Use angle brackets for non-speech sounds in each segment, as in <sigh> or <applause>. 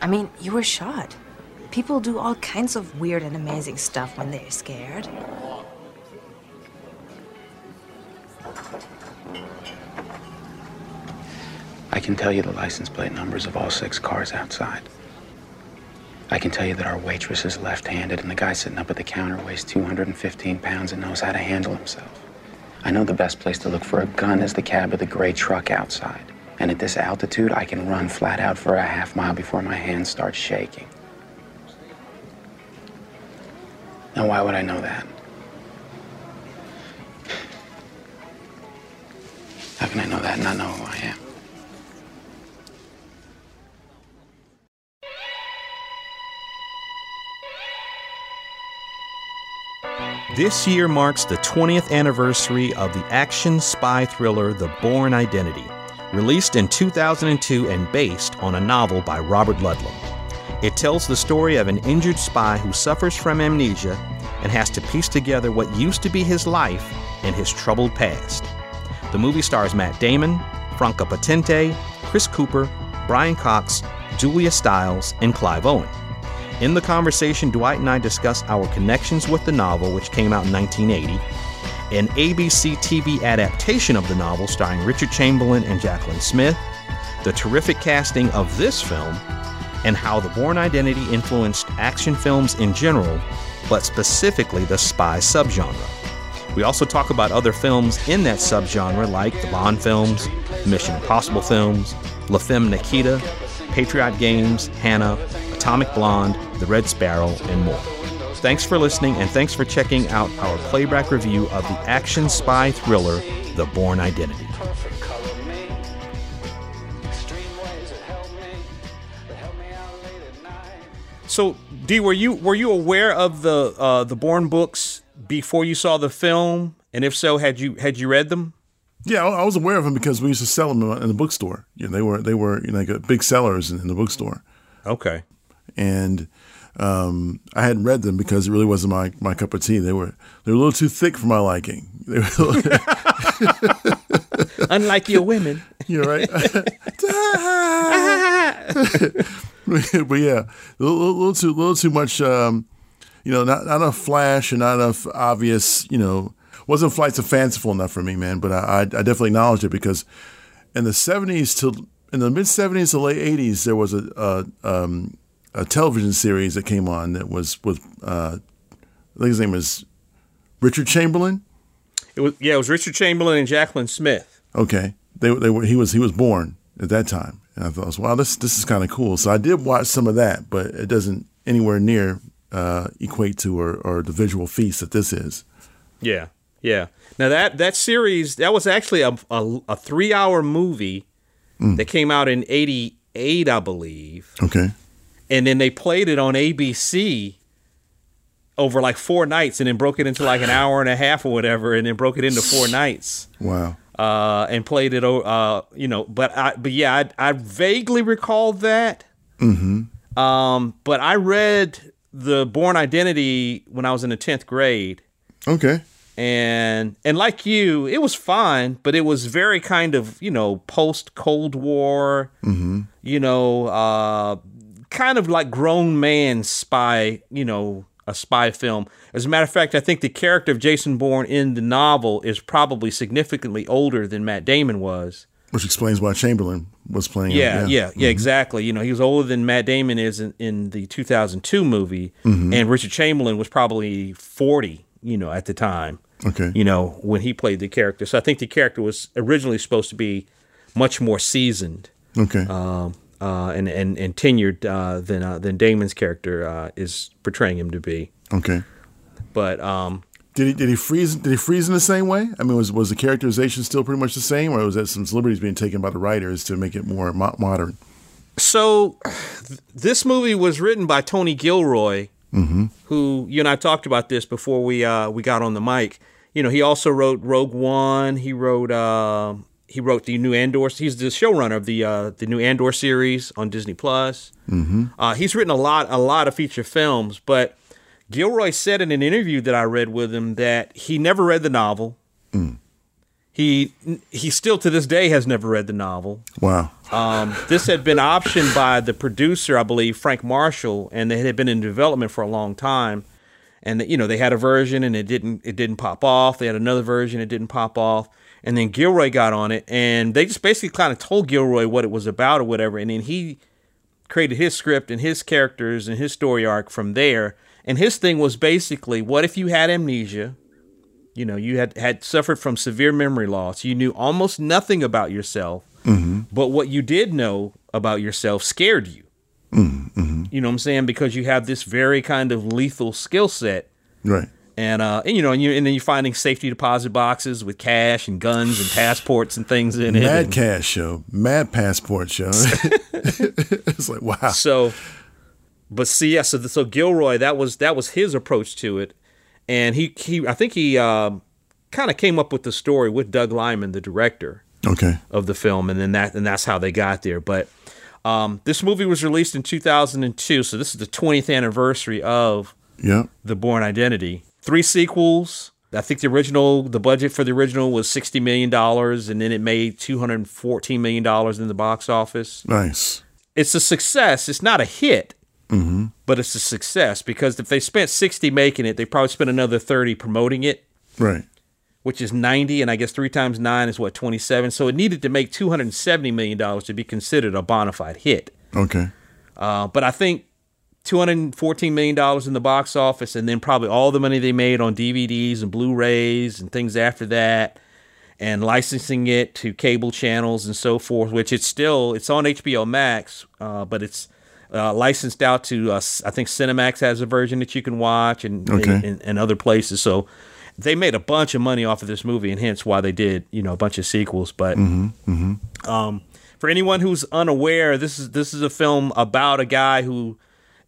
I mean, you were shot. People do all kinds of weird and amazing stuff when they're scared. I can tell you the license plate numbers of all six cars outside. I can tell you that our waitress is left handed and the guy sitting up at the counter weighs 215 pounds and knows how to handle himself. I know the best place to look for a gun is the cab of the gray truck outside. And at this altitude, I can run flat out for a half mile before my hands start shaking. Now, why would I know that? How can I know that and not know who I am? This year marks the 20th anniversary of the action spy thriller The Bourne Identity, released in 2002 and based on a novel by Robert Ludlum. It tells the story of an injured spy who suffers from amnesia and has to piece together what used to be his life and his troubled past. The movie stars Matt Damon, Franca Potente, Chris Cooper, Brian Cox, Julia Stiles, and Clive Owen. In the conversation, Dwight and I discuss our connections with the novel, which came out in 1980, an ABC TV adaptation of the novel starring Richard Chamberlain and Jacqueline Smith, the terrific casting of this film, and how the Bourne Identity influenced action films in general, but specifically the spy subgenre. We also talk about other films in that subgenre like the Bond films, Mission Impossible films, La Femme Nikita, Patriot Games, Hanna, Atomic Blonde, The Red Sparrow, and more. Thanks for listening, and thanks for checking out our playback review of the action spy thriller, The Bourne Identity. So, D, were you were you aware of the uh, the Bourne books before you saw the film? And if so, had you had you read them? Yeah, I was aware of them because we used to sell them in the bookstore. You know, they were they were you know, like big sellers in the bookstore. Okay. And um, I hadn't read them because it really wasn't my, my cup of tea. They were they were a little too thick for my liking. <laughs> Unlike your women, you're right. <laughs> but yeah, a little, little, too little too much. Um, you know, not not enough flash and not enough obvious. You know, wasn't flights of fanciful enough for me, man. But I, I, I definitely acknowledge it because in the '70s till in the mid '70s to late '80s, there was a, a um, a television series that came on that was with uh, I think his name was Richard Chamberlain. It was yeah, it was Richard Chamberlain and Jacqueline Smith. Okay, they they were he was he was Bourne at that time, and I thought, wow, this this is kind of cool. So I did watch some of that, but it doesn't anywhere near uh, equate to or, or the visual feast that this is. Yeah, yeah. Now that that series that was actually a a, a three hour movie mm. that came out in eighty eight, I believe. Okay and then they played it on ABC over like four nights, and then broke it into like an hour and a half or whatever, and then broke it into four nights. Wow. Uh, and played it, uh, you know, but I, but yeah, I, I vaguely recall that. Mm-hmm. Um, but I read the Bourne Identity when I was in the tenth grade. Okay. And and like you, it was fine, but it was very kind of you know post Cold War. Mm-hmm. You know, uh, kind of like grown man spy, you know, a spy film. As a matter of fact, I think the character of Jason Bourne in the novel is probably significantly older than Matt Damon was. Which explains why Chamberlain was playing. Yeah, yeah, yeah, mm-hmm. yeah, exactly. You know, he was older than Matt Damon is in, in the 2002 movie, mm-hmm. and Richard Chamberlain was probably 40, you know, at the time. Okay. You know, when he played the character. So I think the character was originally supposed to be much more seasoned. Okay. Um, uh, and, and and tenured uh, than uh, than Damon's character uh, is portraying him to be. Okay, but um, did he did he freeze did he freeze in the same way? I mean, was was the characterization still pretty much the same, or was that some liberties being taken by the writers to make it more mo- modern? So, th- this movie was written by Tony Gilroy, mm-hmm. who you and I talked about this before we uh, we got on the mic. You know, he also wrote Rogue One. He wrote uh, he wrote the new Andor. He's the showrunner of the uh, the new Andor series on Disney Plus. Mm-hmm. Uh, he's written a lot a lot of feature films, but Gilroy said in an interview that I read with him that he never read the novel. Mm. He he still to this day has never read the novel. Wow. Um, this had been optioned by the producer, I believe, Frank Marshall, and they had been in development for a long time. And you know they had a version and it didn't it didn't pop off. They had another version, it didn't pop off. And then Gilroy got on it, and they just basically kind of told Gilroy what it was about or whatever. And then he created his script and his characters and his story arc from there. And his thing was basically, what if you had amnesia? You know, you had had suffered from severe memory loss. You knew almost nothing about yourself, mm-hmm. but what you did know about yourself scared you. Mm-hmm. You know what I'm saying? Because you have this very kind of lethal skill set, right? And uh, and you know, and you and then you're finding safety deposit boxes with cash and guns and passports and things in Mad it. Mad cash show, mad passport show. <laughs> <laughs> it's like wow. So, but see, yeah, so so Gilroy, that was that was his approach to it, and he he I think he um, kind of came up with the story with Doug Liman, the director, okay, of the film, and then that and that's how they got there. But um, this movie was released in 2002, so this is the 20th anniversary of yeah the Bourne Identity. Three sequels. I think the original, the budget for the original was sixty million dollars, and then it made two hundred and fourteen million dollars in the box office. Nice. It's a success. It's not a hit, mm-hmm. but it's a success because if they spent sixty making it, they probably spent another thirty promoting it. Right. Which is ninety, and I guess three times nine is what twenty seven. So it needed to make two hundred and seventy million dollars to be considered a bona fide hit. Okay. Uh, but I think $214 million in the box office, and then probably all the money they made on DVDs and Blu rays and things after that, and licensing it to cable channels and so forth, which it's still, it's on HBO Max, uh, but it's uh, licensed out to, uh, I think Cinemax has a version that you can watch and, okay. and, and, other places. So they made a bunch of money off of this movie, and hence why they did, you know, a bunch of sequels. But, mm-hmm, mm-hmm. Um, for anyone who's unaware, this is this is a film about a guy who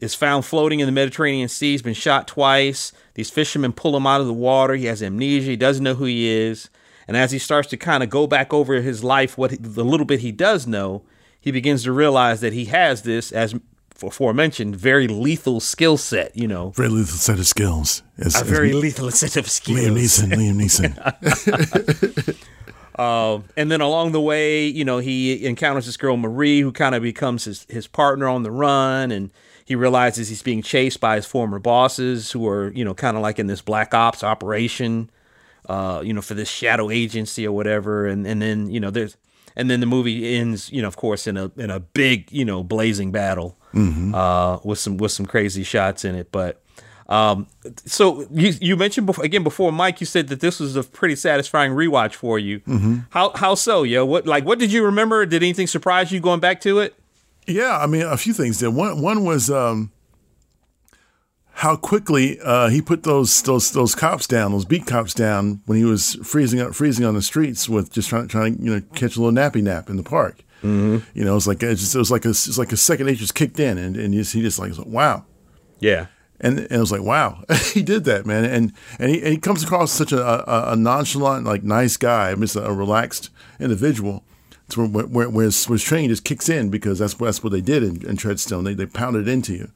is found floating in the Mediterranean Sea. He's been shot twice. These fishermen pull him out of the water. He has amnesia. He doesn't know who he is. And as he starts to kind of go back over his life, what he, the little bit he does know, he begins to realize that he has this, as aforementioned, very lethal skill set. You know, very lethal set of skills. As, a as very lethal set of skills. Liam Neeson. Liam Neeson. Uh, <laughs> and then along the way, you know, he encounters this girl Marie, who kind of becomes his his partner on the run, and he realizes he's being chased by his former bosses who are, you know, kind of like in this black ops operation, uh, you know, for this shadow agency or whatever. And and then you know there's and then the movie ends, you know, of course, in a in a big, you know, blazing battle mm-hmm. uh, with some with some crazy shots in it. But um, so you you mentioned before, again before mic, you said that this was a pretty satisfying rewatch for you. Mm-hmm. How how so? Yo, what like what did you remember? Did anything surprise you going back to it? Yeah, I mean, a few things did. One one was um, how quickly uh, he put those those those cops down, those beat cops down when he was freezing up, freezing on the streets with just trying trying to you know catch a little nappy nap in the park. Mm-hmm. You know, it's like it, just, it was like a it's like a second nature just kicked in, and and he just, he just like wow, yeah. And, and I was like, wow, <laughs> he did that, man. And and he, and he comes across such a, a, a nonchalant, like nice guy, just a relaxed individual to where, where, where, his, where his training just kicks in because that's that's what they did in, in Treadstone. They they pounded into you,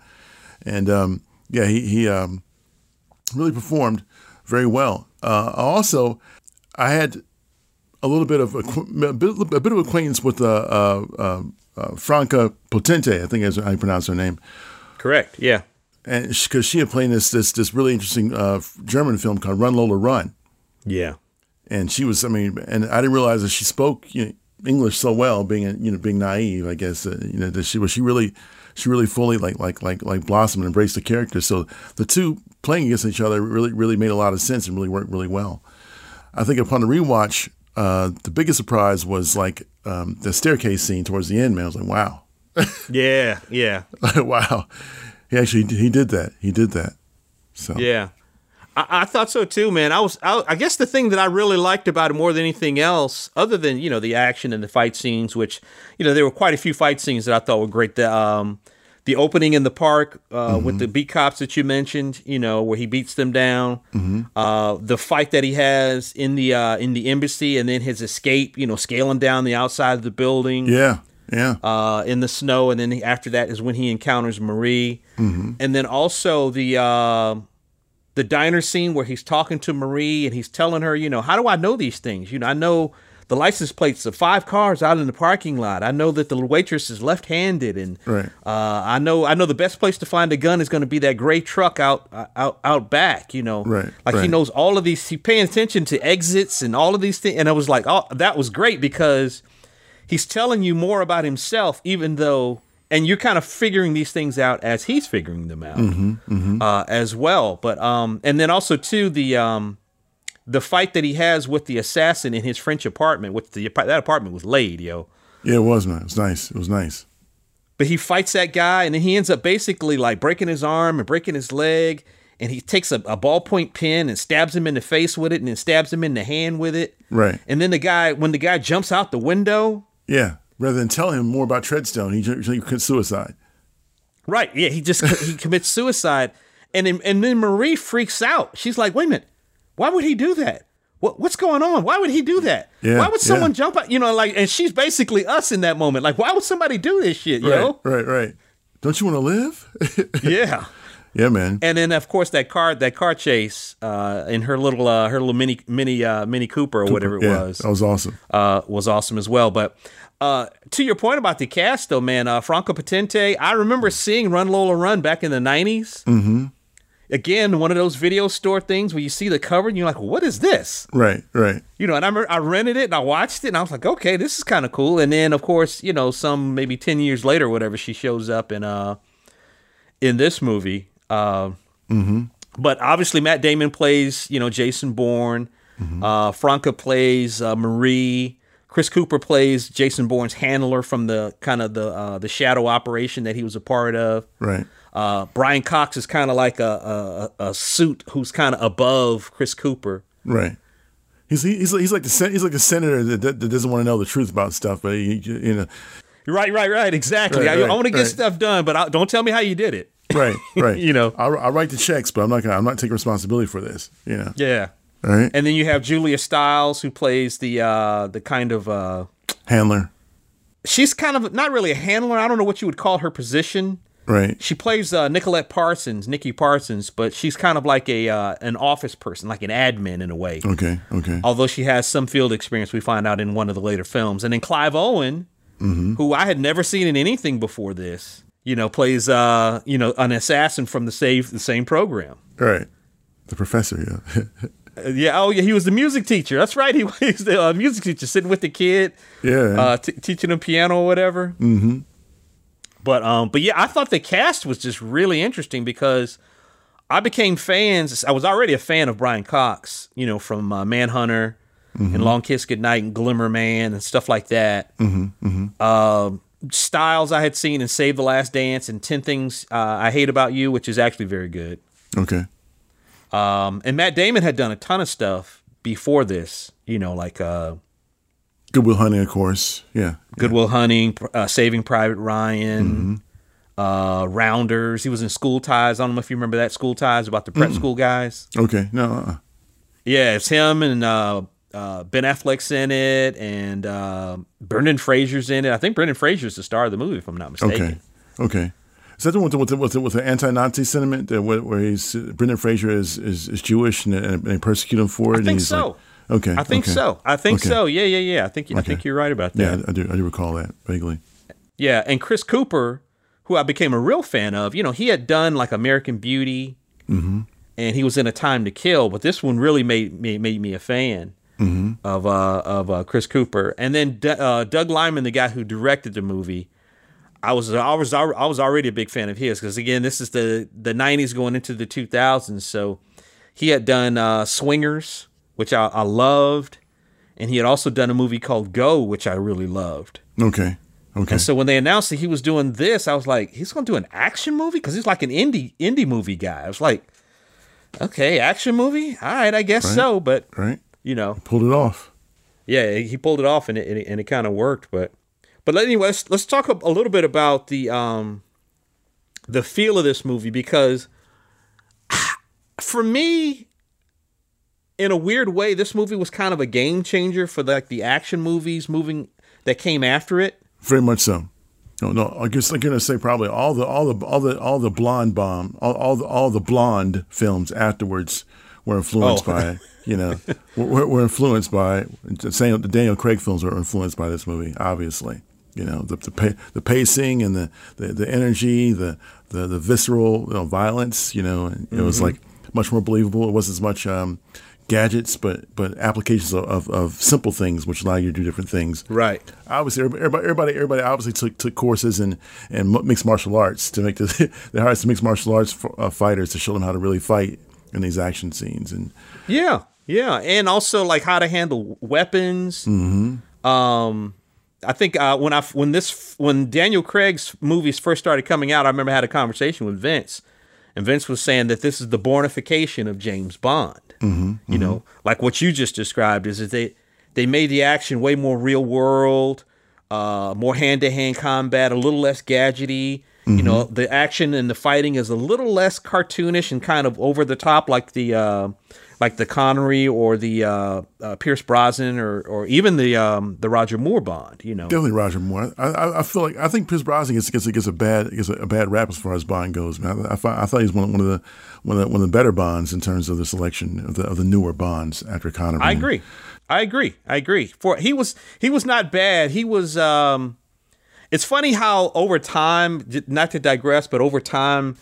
and um, yeah, he he um, really performed very well. Uh, also, I had a little bit of a, a, bit, a bit of acquaintance with uh, uh, uh, uh Franca Potente. I think is how you pronounce her name. Correct. Yeah. And because she, she, had played this this this really interesting uh, German film called Run Lola Run. Yeah. And she was, I mean, and I didn't realize that she spoke, you know, English so well, being you know being naive, I guess uh, you know that she was she really she really fully like like like like blossomed and embraced the character. So the two playing against each other really really made a lot of sense and really worked really well. I think upon the rewatch, uh, the biggest surprise was like um, the staircase scene towards the end. Man, I was like, wow. <laughs> yeah, yeah. <laughs> wow. He actually he did that. He did that. So yeah. I, I, thought so too, man. I was, I, I, guess the thing that I really liked about it more than anything else, other than you know the action and the fight scenes, which you know there were quite a few fight scenes that I thought were great. The um, the opening in the park uh, mm-hmm. with the beat cops that you mentioned, you know, where he beats them down. Mm-hmm. Uh, the fight that he has in the uh, in the embassy, and then his escape, you know, scaling down the outside of the building. Yeah, yeah. Uh, in the snow, and then after that is when he encounters Marie, mm-hmm. and then also the uh, the diner scene where he's talking to Marie and he's telling her, you know, how do I know these things? You know, I know the license plates of five cars out in the parking lot. I know that the waitress is left-handed, and Right. uh, I know I know the best place to find a gun is going to be that gray truck out out out back. You know, Right, Like he knows all of these. He paying attention to exits and all of these things. And I was like, oh, that was great because he's telling you more about himself, even though. And you're kind of figuring these things out as he's figuring them out Mm-hmm, Uh, as well. But um, and then also too the um, the fight that he has with the assassin in his French apartment, which the that apartment was laid, yo. Yeah, it was man. It was nice. It was nice. But he fights that guy, and then he ends up basically like breaking his arm and breaking his leg. And he takes a, a ballpoint pen and stabs him in the face with it, and then stabs him in the hand with it. Right. And then the guy, when the guy jumps out the window, Yeah. Rather than tell him more about Treadstone, he, he commits suicide. right? Yeah, he just he commits suicide, and then, and then Marie freaks out. She's like, "Wait a minute, why would he do that? What what's going on? Why would he do that? Yeah, why would someone yeah. jump out? You know, like, and she's basically us in that moment. Like, why would somebody do this shit, yo? Right. Right. Right. Don't you want to live? <laughs> Yeah. yeah, man. And then of course that car that car chase uh, in her little uh, her little mini mini uh, mini Cooper or whatever it yeah, was That was awesome. uh, was awesome as well. But uh, to your point about the cast though, man, uh, Franca Potente, I remember seeing Run Lola Run back in the 90s Mm-hmm. Again, one of those video store things where you see the cover and you're like, "What is this?" Right. Right. You know, and I remember I rented it and I watched it and I was like, "Okay, this is kind of cool." And then of course, you know, some maybe ten years later, or whatever, she shows up in uh in this movie. Uh, But obviously, Matt Damon plays, you know, Jason Bourne. Uh, Franca plays uh, Marie. Chris Cooper plays Jason Bourne's handler from the kind of the uh, the shadow operation that he was a part of. Right. Uh, Brian Cox is kind of like a, a a suit who's kind of above Chris Cooper. Right. He's he's he's like the he's like a senator that, that, that doesn't want to know the truth about stuff, but he, you know, Right, right, right. Exactly. Right, I, right, I want to get right. stuff done, but I, don't tell me how you did it. right, <laughs> right. You know. I, I write the checks, but I'm not gonna I'm not taking responsibility for this. You know. Yeah. Right. And then you have Julia Stiles who plays the uh the kind of uh Handler. she's kind of not really a handler. I don't know what you would call her position. Right. She plays uh, Nicolette Parsons, Nikki Parsons, but she's kind of like a uh, an office person, like an admin in a way. Okay. Okay. Although she has some field experience, we find out in one of the later films. And then Clive Owen, who I had never seen in anything before this, you know, plays uh, you know an assassin from the save the same program. Right. The professor. Yeah. <laughs> Uh, yeah, oh yeah, he was the music teacher. That's right, <laughs> he was the uh, music teacher, sitting with the kid, Yeah. uh, t- teaching him piano or whatever. Mm-hmm. But um, but yeah, I thought the cast was just really interesting because I became fans. I was already a fan of Brian Cox, you know, from uh, Manhunter and Long Kiss Goodnight and Glimmer Man and stuff like that. Mm-hmm, Um, Stiles I had seen in Save the Last Dance and Ten Things uh, I Hate About You, which is actually very good. okay. Um, and Matt Damon had done a ton of stuff before this, you know, like uh, Good Will Hunting, of course. Yeah. Good Will Hunting, uh, Saving Private Ryan, uh, Rounders. He was in School Ties. I don't know if you remember that School Ties about the prep school guys. Okay. No. Uh, Yeah, it's him and uh, uh, Ben Affleck's in it, and uh, Brendan Fraser's in it. I think Brendan Fraser's the star of the movie, if I'm not mistaken. okay. Okay. Is that the one with the, with the, with the, anti-Nazi sentiment that where, where he's Brendan Fraser is, is, is Jewish and, and they persecute him for it? I think so. Like, okay. I think okay. so. I think Okay. so. Yeah, yeah, yeah. I think I think you're right about that. Yeah, I do. I do recall that vaguely. Yeah, and Chris Cooper, who I became a real fan of, you know, he had done like American Beauty, and he was in A Time to Kill, but this one really made me made me a fan of uh, of uh, Chris Cooper. And then D- uh, Doug Liman, the guy who directed the movie, I was I was I was already a big fan of his because again, this is the the '90s going into the 2000s, so he had done uh, Swingers, which I, I loved, and he had also done a movie called Go, which I really loved. Okay. Okay. And so when they announced that he was doing this, I was like, he's going to do an action movie because he's like an indie indie movie guy. I was like, okay, action movie, all right, I guess so. But right. you know, Pulled it off. yeah, he pulled it off and it and it, and it kind of worked. But but anyway, let's let's talk a, little bit about the um the feel of this movie because <sighs> for me. In a weird way, this movie was kind of a game changer for like the action movies moving that came after it. Very much so. No, no. I guess I'm gonna say probably all the all the all the all the blonde bomb, all, all the all the blonde films afterwards were influenced Oh. by you know <laughs> were, were influenced by the Daniel Craig films were influenced by this movie. Obviously, you know the the, pa- the pacing and the, the, the energy, the the, the visceral you know, violence. You know, and it was Mm-hmm. like much more believable. It wasn't as much. Um, gadgets but but applications of, of, of simple things which allow you to do different things Right. obviously everybody everybody, everybody obviously took, took courses in and mixed martial arts to make the they hired some mixed martial arts f- uh, fighters to show them how to really fight in these action scenes and Yeah, yeah, and also like how to handle weapons. Mm-hmm. Um, I think uh, when I when this when Daniel Craig's movies first started coming out, I remember I had a conversation with Vince, and Vince was saying that this is the Bournification of James Bond. Mm-hmm, you know, like what you just described is that they they made the action way more real world, uh, more hand to hand combat, a little less gadgety. You know, the action and the fighting is a little less cartoonish and kind of over the top, like the uh, like the Connery or the uh, uh, Pierce Brosnan or or even the um, the Roger Moore Bond. You know, definitely Roger Moore. I, I, I feel like I think Pierce Brosnan gets gets, gets a bad gets a, bad rap as far as Bond goes. Man, I, I, thought- I thought he's one, one of the one of the, one of the better Bonds in terms of the selection of the, of the newer Bonds after Connery. I agree. I agree. I agree. For he was he was not bad. He was um it's funny how over time not to digress, but over time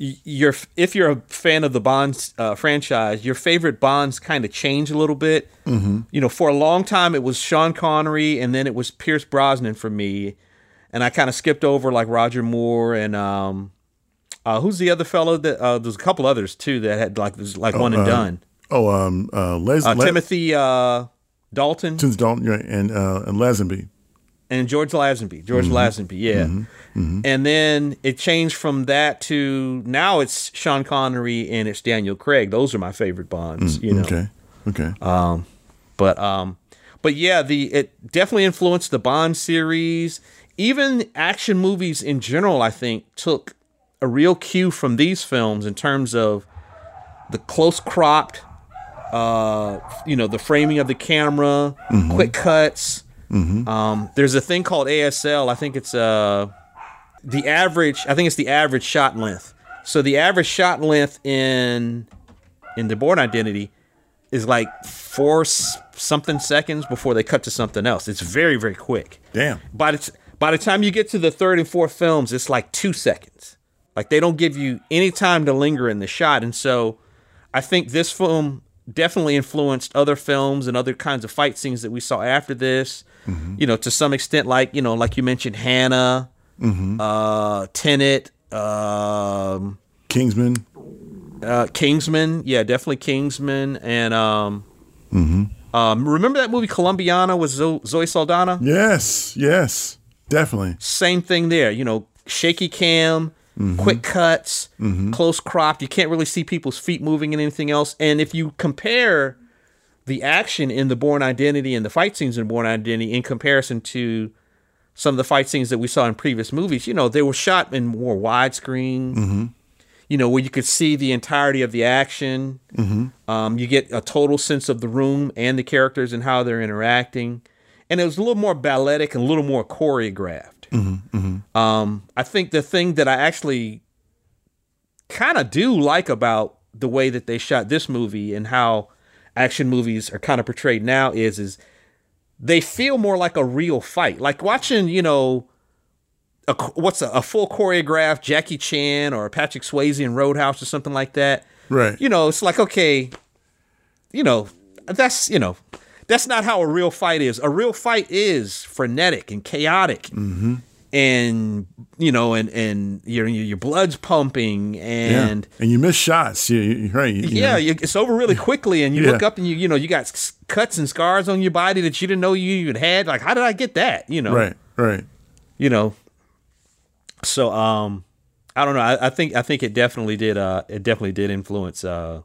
y- you're if you're a fan of the Bonds uh, franchise, your favorite Bonds kind of change a little bit. Mm-hmm. You know, for a long time it was Sean Connery, and then it was Pierce Brosnan for me, and I kind of skipped over like Roger Moore and um, uh, who's the other fellow that uh, there's a couple others too that had like was like one and done. Oh, um, uh, Les, Uh, Les- Timothy uh, Dalton Timothy Dalton right, and uh, and Lazenby. And George Lazenby. George mm-hmm. Lazenby, yeah. Mm-hmm. Mm-hmm. And then it changed from that to now it's Sean Connery and it's Daniel Craig. Those are my favorite Bonds, mm, you know. Okay, okay. Um, but um, but yeah, the it definitely influenced the Bond series. Even action movies in general, I think, took a real cue from these films in terms of the close cropped, uh, you know, the framing of the camera, quick cuts. Um, there's a thing called ASL. I think it's uh, the average. I think it's the average shot length. So the average shot length in in the Bourne Identity is like four s- something seconds before they cut to something else. It's very very quick. Damn. By the t- by the time you get to the third and fourth films, it's like two seconds. Like they don't give you any time to linger in the shot, and so I think this film definitely influenced other films and other kinds of fight scenes that we saw after this. You know, to some extent, like you know, like you mentioned, Hanna, uh, Tenet, um, Kingsman. uh, Kingsman, yeah, definitely Kingsman, and um, mm-hmm. um, remember that movie Columbiana with Zo- Zoe Saldana? Yes, yes, definitely. Same thing there. You know, shaky cam, Mm-hmm. quick cuts, mm-hmm. close cropped. You can't really see people's feet moving and anything else. And if you compare the action in the Bourne Identity and the fight scenes in Bourne Identity in comparison to some of the fight scenes that we saw in previous movies, you know, they were shot in more widescreen. Mm-hmm. You know, where you could see the entirety of the action. Um, you get a total sense of the room and the characters and how they're interacting, and it was a little more balletic and a little more choreographed. Um, I think the thing that I actually kind of do like about the way that they shot this movie and how action movies are kind of portrayed now is is they feel more like a real fight. Like watching, you know, a, what's a, a full choreographed Jackie Chan or Patrick Swayze in Roadhouse or something like that. Right. You know, it's like okay, you know, that's you know, that's not how a real fight is. A real fight is frenetic and chaotic, and you know, and and your your blood's pumping, and yeah. And you miss shots. You, you right. you yeah, you, it's over really quickly, and you Yeah. look up and you you know you got cuts and scars on your body that you didn't know you even had. Like, how did I get that? You know, Right. Right. you know. So um, I don't know. I, I think I think it definitely did. Uh, it definitely did influence uh,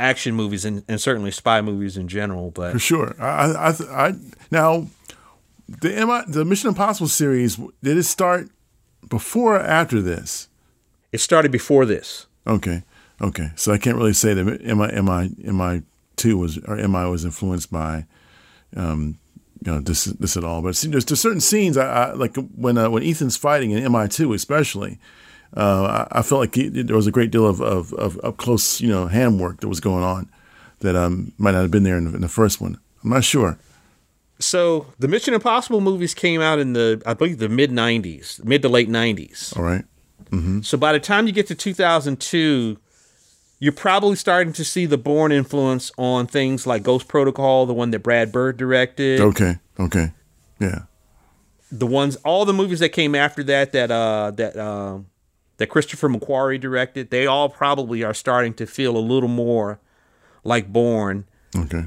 action movies and, and certainly spy movies in general. But For sure. I, I, I, now the MI, the Mission Impossible series did it start before or after this? it started before this. Okay. Okay. So I can't really say that MI MI MI two was or MI was influenced by um, you know this this at all. But there's, there's certain scenes I, I like when uh, when Ethan's fighting in MI two especially. Uh, I, I felt like he, there was a great deal of, of, of up close, you know, hand work that was going on that um, might not have been there in the, in the first one. I'm not sure. So the Mission Impossible movies came out in the, I believe, the mid '90s, mid to late '90s. All right. So by the time you get to 2002, you're probably starting to see the Bourne influence on things like Ghost Protocol, the one that Brad Bird directed. Okay. Okay. Yeah. The ones, all the movies that came after that, that uh, that uh, that Christopher McQuarrie directed, they all probably are starting to feel a little more like Bourne. Okay.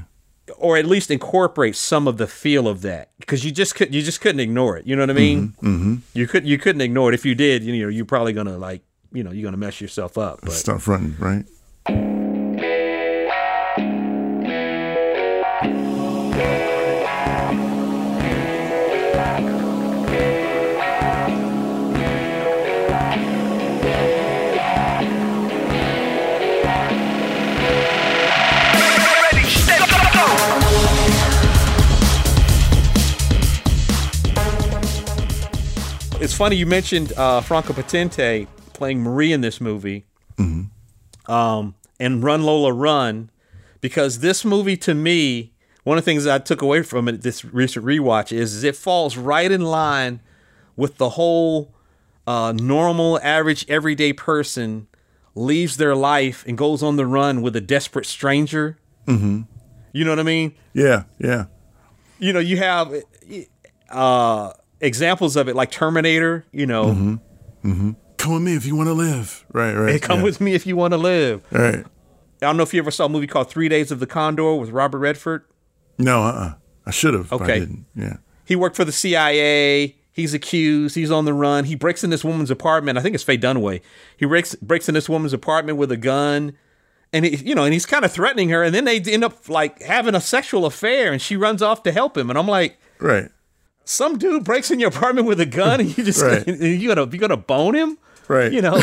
or at least incorporate some of the feel of that because you just could you just couldn't ignore it. You know what I mean? Mm-hmm. You could you couldn't ignore it. If you did, you know, you're probably gonna like you know you're gonna mess yourself up. But Stop fronting, right? It's funny you mentioned uh, Franca Potente playing Marie in this movie, um, and Run Lola Run, because this movie to me, one of the things I took away from it this recent rewatch is, is it falls right in line with the whole uh, normal, average, everyday person leaves their life and goes on the run with a desperate stranger. Mm-hmm. You know what I mean? Yeah. Yeah. you know, you have uh, examples of it like Terminator, you know, Come with me if you want to live. Right. Right. hey, come yeah. with me if you want to live. Right. I don't know if you ever saw a movie called Three Days of the Condor with Robert Redford. No. Uh. uh I should have. Okay. didn't. Yeah. He worked for the CIA. He's accused. He's on the run. He breaks in this woman's apartment. I think it's Faye Dunaway. He breaks breaks in this woman's apartment with a gun, and he, you know, and he's kind of threatening her. And then they end up like having a sexual affair, and she runs off to help him. And I'm like, Right. Some dude breaks in your apartment with a gun, and you just Right. <laughs> you gonna you gonna bone him? Right. you know. <laughs>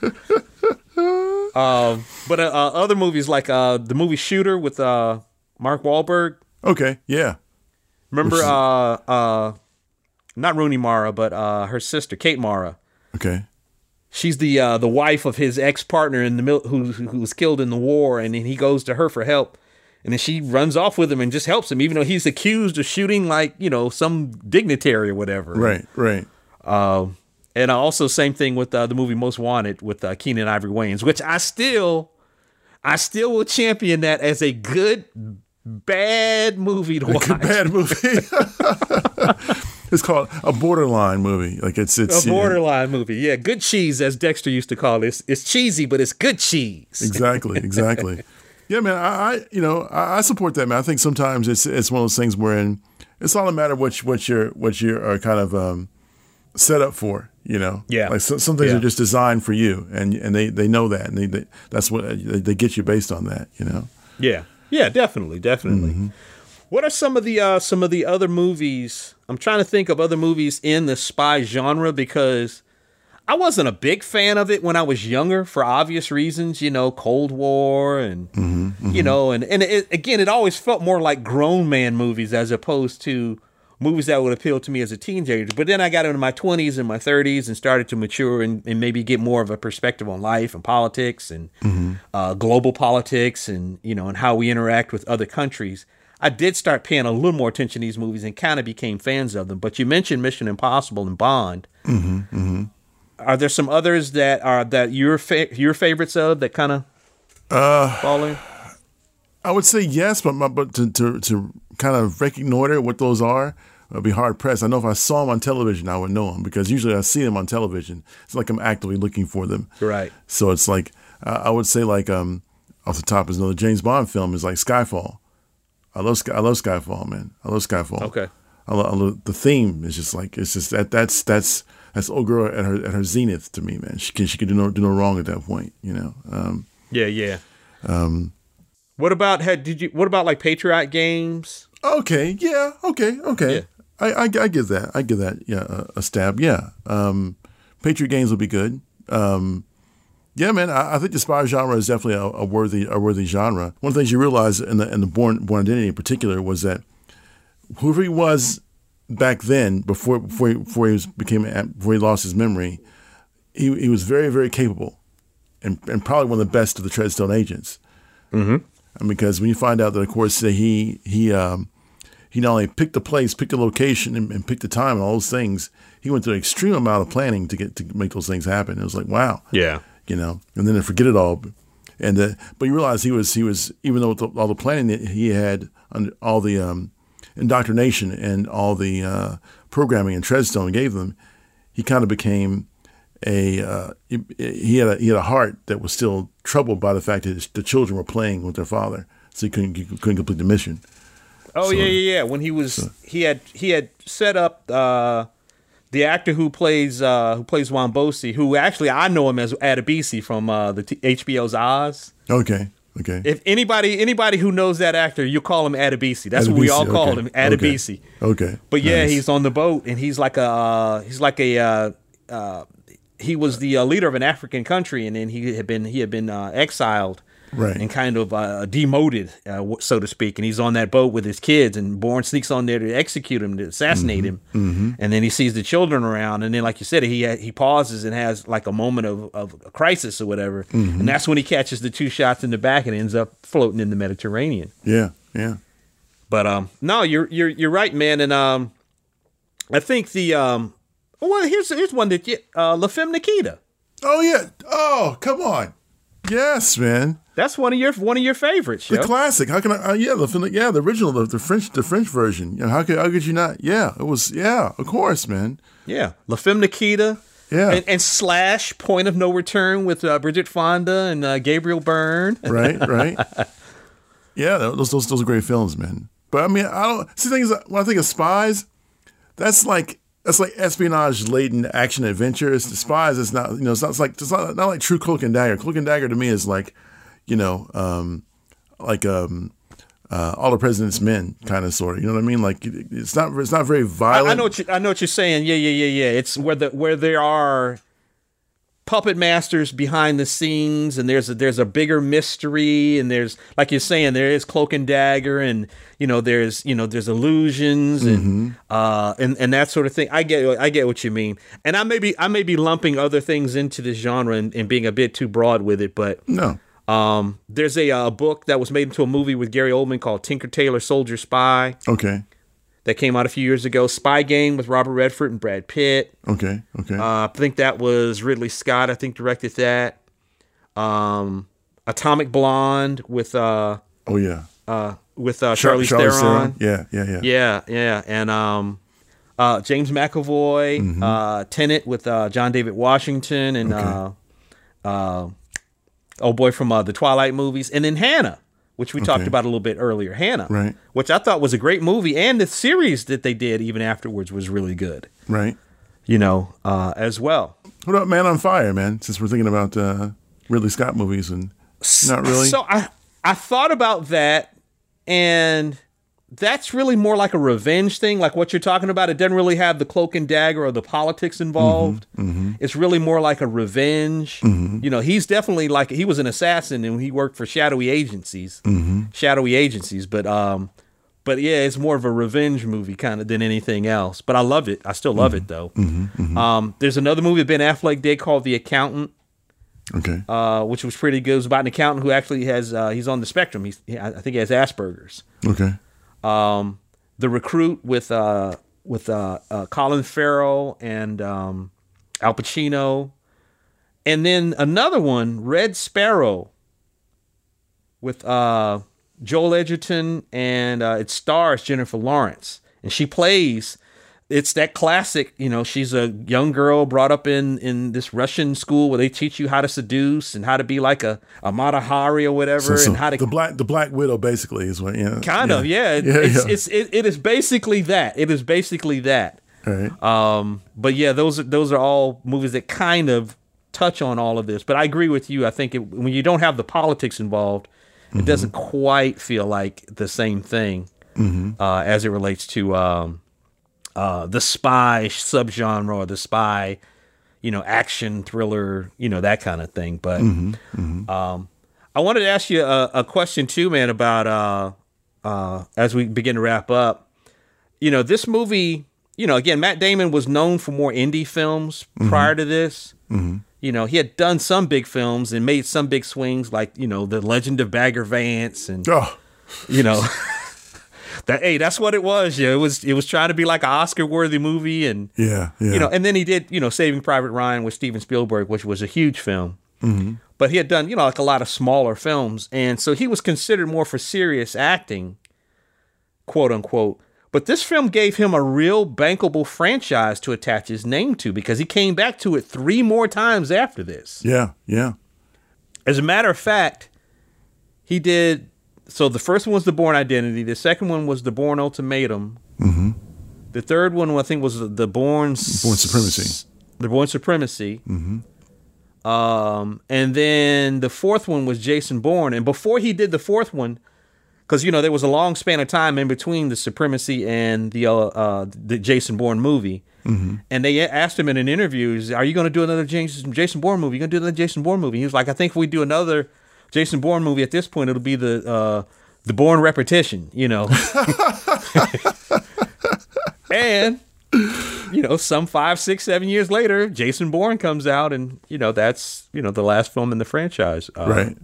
<laughs> um, but uh, uh, other movies like uh, the movie Shooter with uh, Mark Wahlberg. Okay. Yeah. Remember, is- uh, uh, not Rooney Mara, but uh, her sister Kate Mara. Okay. She's the uh, the wife of his ex partner in the mil- who who was killed in the war, and then he goes to her for help, and then she runs off with him and just helps him, even though he's accused of shooting like you know some dignitary or whatever. Right. Right. Um, and also same thing with uh, the movie Most Wanted with uh, Keenen Ivory Wayans, which I still, I still will champion that as a good, bad movie to watch. Good bad movie. <laughs> <laughs> it's called a borderline movie. Like it's it's A borderline movie, yeah. Good cheese, as Dexter used to call it. It's, it's cheesy, but it's good cheese. exactly, exactly. <laughs> Yeah, man. I, I you know I, I support that, man. I think sometimes it's it's one of those things wherein it's all a matter of what you, what you're what you are kind of um, set up for. You know, Yeah. Like so, some things Yeah. are just designed for you, and and they they know that, and they, they that's what they, they get you based on that. You know. Yeah, yeah, definitely, definitely. What are some of the uh, some of the other movies? I'm trying to think of other movies in the spy genre because I wasn't a big fan of it when I was younger for obvious reasons. You know, Cold War and mm-hmm, mm-hmm. you know, and and it, again, it always felt more like grown man movies as opposed to movies that would appeal to me as a teenager. But then I got into my 20s and my 30s and started to mature and, and maybe get more of a perspective on life and politics and mm-hmm. uh, global politics and you know and how we interact with other countries. I did start paying a little more attention to these movies and kind of became fans of them. But you mentioned Mission Impossible and Bond. Are there some others that are that your fa- your favorites of that kind of uh, fall in? I would say yes, but my, but to, to to kind of reconnoiter what those are, I'd be hard pressed. I know if I saw them on television, I would know them because usually I see them on television. It's like I'm actively looking for them. Right. So it's like I would say like um off the top is another James Bond film is like Skyfall. I love Sky, I love Skyfall, man. I love Skyfall. Okay. I love, I love the theme is just like it's just that that's that's that's old girl at her at her zenith to me, man. She can she can do no do no wrong at that point, you know. Um, Yeah, yeah. Um, what about had did you? What about like Patriot games? Okay. Yeah. Okay. Okay. Yeah. I, I I give that. I give that. Yeah. A, a stab. Yeah. Um, Patriot games will be good. Um, yeah, man. I, I think the spy genre is definitely a, a worthy a worthy genre. One of the things you realize in the in the Bourne Bourne Identity in particular was that whoever he was back then, before before he, before he was became before he lost his memory, he he was very very capable, and and probably one of the best of the Treadstone agents. Mm-hmm. Because when you find out that, of course, that he he um, he not only picked the place, picked the location, and, and picked the time, and all those things, he went through an extreme amount of planning to get to make those things happen. It was like, wow, Yeah. you know, and then to forget it all. And uh, but you realize he was he was even though with the, all the planning that he had, under all the um, indoctrination and all the uh, programming and Treadstone gave them, he kind of became a uh, he, had a he had a heart that was still troubled by the fact that his, the children were playing with their father, so he couldn't he couldn't complete the mission. Oh yeah, yeah, yeah. When he was he had he had set up uh, the actor who plays uh, who plays Wombosi, who actually I know him as Adebisi from uh, the t- HBO's Oz. Okay, okay. If anybody anybody who knows that actor, you call him Adebisi. That's what we all okay, him, Adebisi. Okay. okay. But yeah, Nice. he's on the boat and he's like a uh, he's like a uh, uh, he was the uh, leader of an African country and then he had been he had been uh, exiled Right. and kind of uh, demoted, uh, so to speak. And he's on that boat with his kids, and Bourne sneaks on there to execute him, to assassinate Mm-hmm. him. And then he sees the children around, and then, like you said, he he pauses and has like a moment of, of a crisis or whatever, Mm-hmm. and that's when he catches the two shots in the back and ends up floating in the Mediterranean. yeah, yeah. But um, no, you're you're you're right, man, and um, I think the um, well, here's here's one that you, uh, La Femme Nikita. Oh yeah. Oh come on. Yes, man. That's one of your one of your favorites, The yo. classic. How can I? Uh, yeah, the yeah, the original, the, the French, the French version. You know, how could how could you not? Yeah, it was. Yeah, of course, man. Yeah, La Femme Nikita. Yeah. and, and Slash Point of No Return with uh, Bridget Fonda and uh, Gabriel Byrne. <laughs> Right, right. yeah, those those those are great films, man. But I mean, I don't see things when I think of spies. That's like that's like espionage laden action adventure. It's the spies. It's not you know. It's not it's like it's not, not like True Cloak and Dagger. Cloak and Dagger to me is like, you know, um, like um, uh, all the president's men kind of sort of. You know what I mean? Like it's not it's not very violent. I know what you, I know what you're saying. Yeah, yeah, yeah, yeah. It's where the where there are puppet masters behind the scenes, and there's a, there's a bigger mystery, and there's like you're saying there is cloak and dagger, and you know there's you know there's illusions and uh and and that sort of thing. I get I get what you mean, and I may be I may be lumping other things into this genre and, and being a bit too broad with it, but no. Um, there's a uh, book that was made into a movie with Gary Oldman called Tinker Tailor Soldier Spy Okay. that came out a few years ago. Spy Game with Robert Redford and Brad Pitt. Okay. Okay. Uh, I think that was Ridley Scott. I think directed that. Um, Atomic Blonde with uh, oh yeah. uh, with uh, Char- Charlize Charlize Theron. Yeah. Yeah. Yeah. Yeah, yeah, and um, uh, James McAvoy, Mm-hmm. uh, Tenet with uh, John David Washington, and uh, uh, oh boy from uh, the Twilight movies, and then Hanna, which we talked about a little bit earlier. Hanna, Right. Which I thought was a great movie, and the series that they did even afterwards was really good. Right. You know, uh, as well. What about Man on Fire, man? Since we're thinking about uh, Ridley Scott movies and not really. So I I thought about that, and that's really more like a revenge thing, like what you're talking about. It doesn't really have the cloak and dagger or the politics involved. It's really more like a revenge. You know, he's definitely like he was an assassin and he worked for shadowy agencies, shadowy agencies. But um, but yeah, it's more of a revenge movie kind of than anything else. But I love it. I still love it though. Um, there's another movie that Ben Affleck did called The Accountant okay. uh, which was pretty good. It was about an accountant who actually has uh, he's on the spectrum. He's he, I think he has Asperger's. okay. Um, the recruit with uh, with uh, uh, Colin Farrell and um, Al Pacino, and then another one, Red Sparrow, with uh, Joel Edgerton, and uh, it stars Jennifer Lawrence, and she plays. It's that classic, you know. She's a young girl brought up in in this Russian school where they teach you how to seduce and how to be like a a Mata Hari or whatever, So, so and how to the black the Black Widow basically is what yeah. kind of yeah, It- Yeah, it's, yeah. it's it, it is basically that it is basically that right. um but yeah those are those are all movies that kind of touch on all of this but i agree with you i think it, when you don't have the politics involved Mm-hmm. it doesn't quite feel like the same thing Mm-hmm. uh as it relates to um uh the spy subgenre or the spy you know action thriller you know that kind of thing but Mm-hmm. um i wanted to ask you a, a question too man about uh uh as we begin to wrap up you know, this movie, you know, again, Matt Damon was known for more indie films prior to this. Mm-hmm. You know, he had done some big films and made some big swings, like you know, The Legend of Bagger Vance, and Oh, you know, <laughs> that hey, that's what it was. Yeah, it was it was trying to be like an Oscar worthy movie, and yeah, yeah. you know, and then he did, you know, Saving Private Ryan with Steven Spielberg, which was a huge film. Mm-hmm. But he had done, you know, like a lot of smaller films, and so he was considered more for serious acting, quote unquote. But this film gave him a real bankable franchise to attach his name to because he came back to it three more times after this. yeah, yeah. As a matter of fact, he did. So the first one was the Bourne Identity. The second one was the Bourne Ultimatum. Mm-hmm. The third one, I think, was the, the Bourne Bourne Supremacy. The Bourne Supremacy. Mm-hmm. Um, and then the fourth one was Jason Bourne. And before he did the fourth one, because you know there was a long span of time in between the Supremacy and the uh, uh, the Jason Bourne movie. And they asked him in an interview, "Are you going to do another Jason Jason Bourne movie? You going to do another Jason Bourne movie?" He was like, "I think if we do another Jason Bourne movie at this point, it'll be the uh, the Bourne repetition." You know. <laughs> and you know, some five, six, seven years later, Jason Bourne comes out, and you know that's you know the last film in the franchise, uh, Right.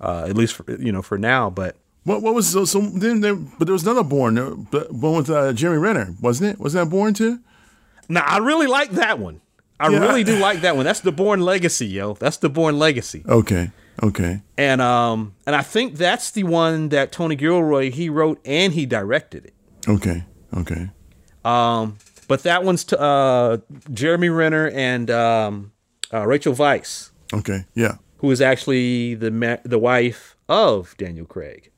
Uh, at least for, you know for now. But What what was so, so then there? But there was another Bourne, but one with uh, Jeremy Renner, wasn't it? Was that Bourne too? now I really like that one. I Yeah. really do <laughs> like that one. That's the Bourne Legacy, yo. That's the Bourne Legacy, Okay, okay, and um, and I think that's the one that Tony Gilroy he wrote and he directed it. okay, okay. Um, but that one's to, uh, Jeremy Renner and um, uh, Rachel Weisz. Okay, yeah. who is actually the ma- the wife of Daniel Craig.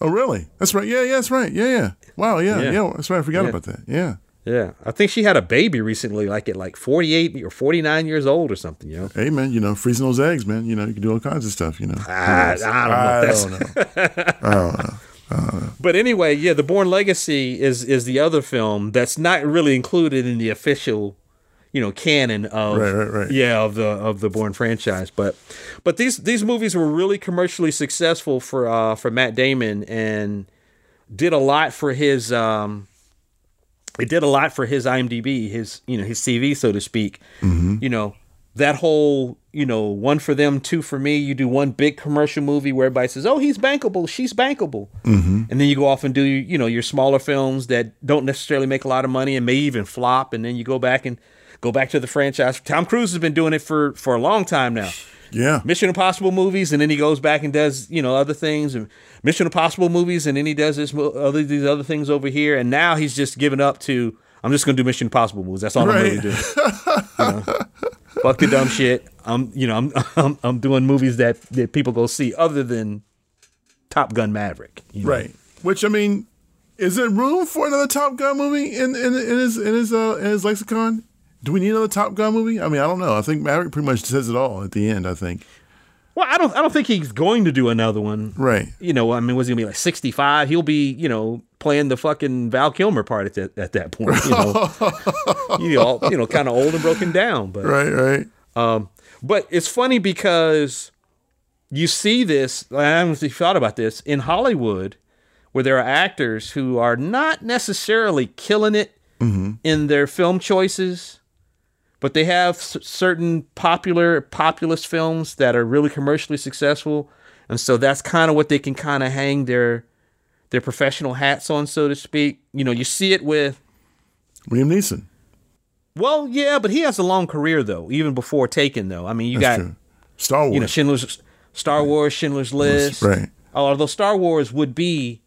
Oh, really? That's right. Yeah, yeah, that's right. Yeah, yeah. Wow, yeah, Yeah. yeah. that's right. I forgot Yeah. about that. Yeah. Yeah, I think she had a baby recently, like at like forty eight or forty nine years old or something. You know, Hey, man, you know, freezing those eggs, man. You know, you can do all kinds of stuff. You know. I, I don't know. I That's- <laughs> don't know. But anyway, yeah, the Bourne Legacy is is the other film that's not really included in the official, you know, canon of Right, right, right. yeah of the of the Bourne franchise. But but these these movies were really commercially successful for uh for Matt Damon and did a lot for his um it did a lot for his IMDb, his you know his CV so to speak. Mm-hmm. You know that whole you know one for them, two for me. You do one big commercial movie where everybody says, "Oh, he's bankable, she's bankable," mm-hmm. and then you go off and do you know your smaller films that don't necessarily make a lot of money and may even flop, and then you go back and go back to the franchise. Tom Cruise has been doing it for for a long time now. Yeah. Mission Impossible movies, and then he goes back and does you know other things, and Mission Impossible movies, and then he does this mo- other these other things over here, and now he's just given up to I'm just gonna do Mission Impossible movies. That's all I'm really Right. doing. <laughs> You know? Fuck the dumb shit. I'm you know I'm <laughs> I'm, I'm doing movies that that people go see other than Top Gun Maverick. you know? Right. Which I mean, is there room for another Top Gun movie in in, in his in his uh, in his lexicon? Do we need another Top Gun movie? I mean, I don't know. I think Maverick pretty much says it all at the end. I think. Well, I don't I don't think he's going to do another one. Right. You know, I mean, was he gonna be like 65? He'll be, you know, playing the fucking Val Kilmer part at that at that point. You know, <laughs> you know, you know, kind of old and broken down. But Right. Right. um, but it's funny because you see this. I don't know if you thought about this in Hollywood, where there are actors who are not necessarily killing it in their film choices, but they have s- certain popular populist films that are really commercially successful, and so that's kind of what they can kind of hang their their professional hats on, so to speak. You know, you see it with Liam Neeson. well, yeah, but he has a long career though, even before Taken though. I mean, you That's got true. Star Wars. you know Schindler's Star Wars, Schindler's List, Right. Although Star Wars would be,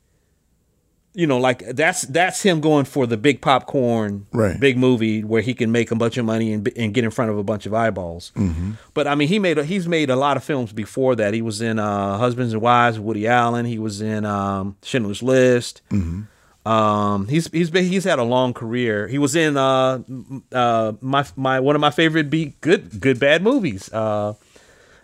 you know, like that's that's him going for the big popcorn, Right. big movie where he can make a bunch of money and, and get in front of a bunch of eyeballs. Mm-hmm. But I mean, he made a, he's made a lot of films before that. He was in uh, Husbands and Wives, with Woody Allen. He was in um, Schindler's List. Mm-hmm. Um, he's he's been he's had a long career. He was in uh, uh, my my one of my favorite be good good bad movies. Uh,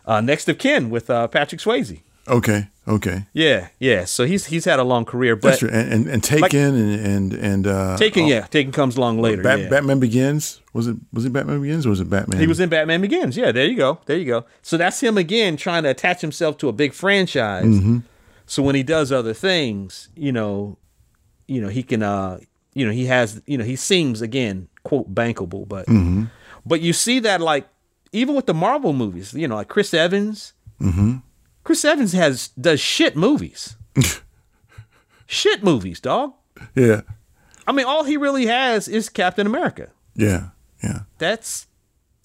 uh, Next of Kin with uh, Patrick Swayze. okay. Okay. Yeah, yeah. So he's he's had a long career, That's but true. And and, and Taken and and and uh, Taken, oh, yeah, Taken comes along later. Bat- yeah. Batman Begins. Was it was it Batman Begins or was it Batman? He was in Batman Begins. Yeah, there you go. There you go. So that's him again trying to attach himself to a big franchise. Mm-hmm. So when he does other things, you know, you know, he can uh you know he has you know he seems again quote bankable, but but you see that like even with the Marvel movies, you know, like Chris Evans. Chris Evans has does shit movies. <laughs> shit movies, dog. Yeah. I mean, all he really has is Captain America. Yeah. Yeah. That's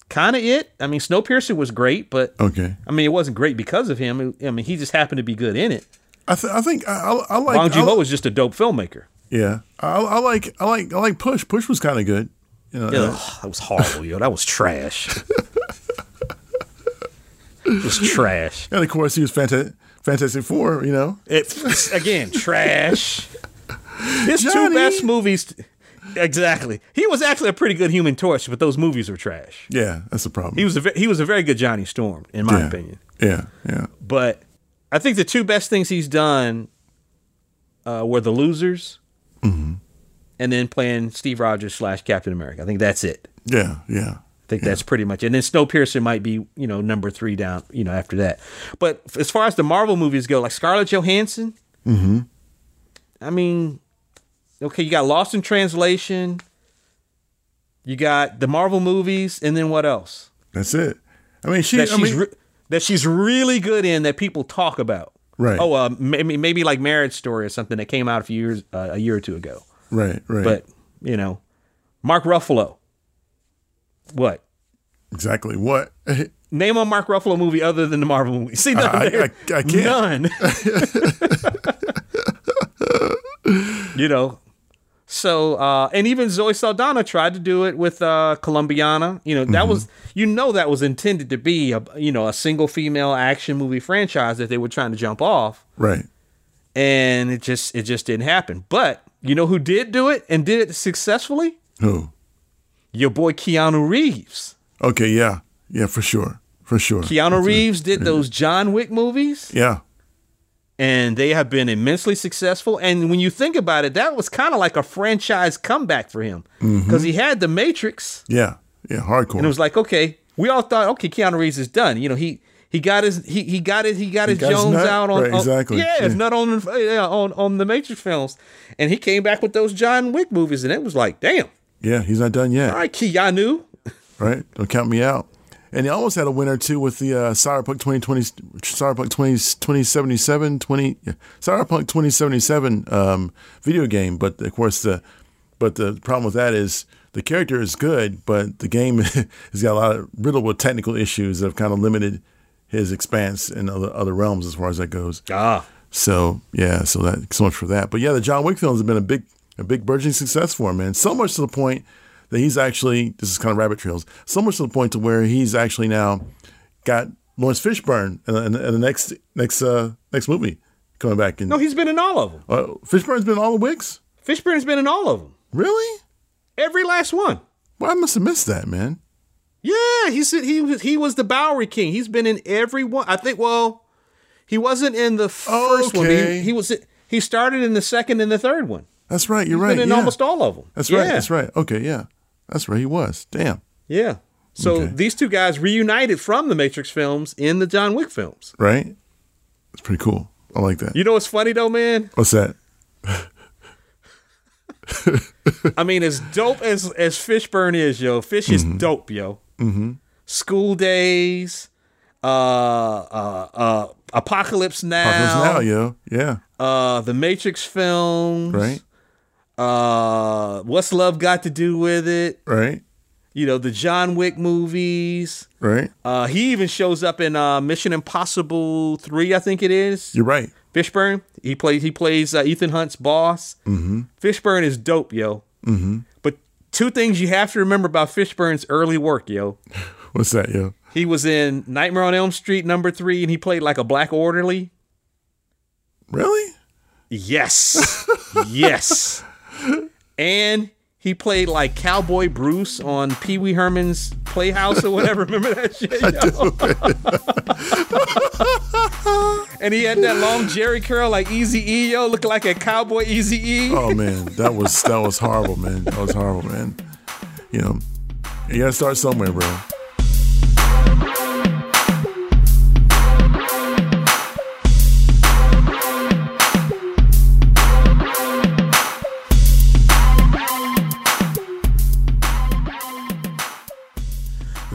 kind of it. I mean, Snowpiercer was great, but Okay. I mean, it wasn't great because of him. I mean, he just happened to be good in it. I, th- I think I, I, I like. Bong Joon Ho was just a dope filmmaker. yeah. I, I like. I like. I like Push. Push was kind of good. You know. Ugh, that was horrible, yo. That was trash. <laughs> was trash. and of course, he was Fanta- Fantastic Four. You know. It again trash. His two best movies. Exactly. He was actually a pretty good Human Torch, but those movies were trash. Yeah, that's the problem. He was a ve- he was a very good Johnny Storm, in my yeah. opinion. Yeah. Yeah. But I think the two best things he's done uh, were the losers, and then playing Steve Rogers slash Captain America. I think that's it. Yeah. Yeah. I think that's pretty much it. And then Snowpiercer might be, you know, number three down, you know, after that. But as far as the Marvel movies go, like Scarlett Johansson, mm-hmm. I mean, okay, you got Lost in Translation, you got the Marvel movies, and then what else? That's it. I mean, she. That I she's mean, re- that she's really good in that people talk about. Right. Oh, uh, maybe maybe like Marriage Story or something that came out a few years uh, a year or two ago. right. Right. But you know, Mark Ruffalo. What? exactly what. <laughs> Name a Mark Ruffalo movie other than the Marvel movie. See, none. I- I- I can't. None. <laughs> you know. So, uh, and even Zoe Saldana tried to do it with uh, Colombiana. You know, that Mm-hmm. was, you know, that was intended to be a, you know, a single female action movie franchise that they were trying to jump off, right. and it just, it just didn't happen. But you know who did do it and did it successfully? Who? Your boy Keanu Reeves. Okay. Yeah. Yeah. For sure. For sure. Keanu Reeves did those John Wick movies. Yeah. and they have been immensely successful. And when you think about it, that was kind of like a franchise comeback for him mm-hmm. because he had The Matrix, Yeah. Yeah. Hardcore. and it was like, okay, we all thought, okay, Keanu Reeves is done. You know, he he got his he he got his he got his got Jones nut. out on, Right, on- exactly. yeah, his Yeah. nut on yeah, on on the Matrix films, and he came back with those John Wick movies, and it was like, damn, yeah. He's not done yet. all right, Keanu. right? Don't count me out. And he almost had a winner too with the uh, Cyberpunk 2020, Cyberpunk 20, 2077, 20, yeah, Cyberpunk 2077 um, video game. But of course, the but the problem with that is the character is good, but the game <laughs> has got a lot of riddled with technical issues that have kind of limited his expanse in other other realms as far as that goes. Ah, So yeah, so that so much for that. But yeah, the John Wick films have been a big a big burgeoning success for him, man. So much to the point that he's actually this is kind of rabbit trails. So much to the point to where he's actually now got Laurence Fishburne in, in, in the next next uh, next movie coming back. And no, he's been in all of them. uh, Fishburne's been in all the Wicks. Fishburne's been in all of them, Really? every last one. Well, I must have missed that, man. Yeah, he said he was he was the Bowery King. He's been in every one. I think. Well, he wasn't in the first one. He, he was. He started in the second and the third one. That's right. You're He's right. Been in yeah. almost all of them. That's yeah. right. That's right. Okay. Yeah. That's right. He was. Damn. Yeah. So Okay. these two guys reunited from the Matrix films in the John Wick films. Right. It's pretty cool. I like that. You know what's funny though, man? What's that? <laughs> I mean, as dope as as Fishburne is, yo, Fish is Mm-hmm. dope, yo. Mm-hmm. School Daze, uh, uh, uh, Apocalypse Now, Apocalypse now, yo. Yeah. uh, the Matrix films, Right. Uh, what's love got to do with it? Right. You know, the John Wick movies. Right. Uh, he even shows up in uh, Mission Impossible Three, I think it is. You're right. Fishburne. He plays. He plays uh, Ethan Hunt's boss. Mm-hmm. Fishburne is dope, yo. Mm-hmm. But two things you have to remember about Fishburne's early work, yo. <laughs> What's that, yo? He was in Nightmare on Elm Street number three, and he played like a black orderly. Really? Yes, <laughs> yes. And he played like Cowboy Bruce on Pee Wee Herman's Playhouse or whatever. <laughs> Remember that shit? yo? <laughs> and he had that long Jheri curl like Easy E, yo, looking like a cowboy Easy E. Oh man, that was that was horrible, man. That was horrible, man. You know, you gotta start somewhere, bro.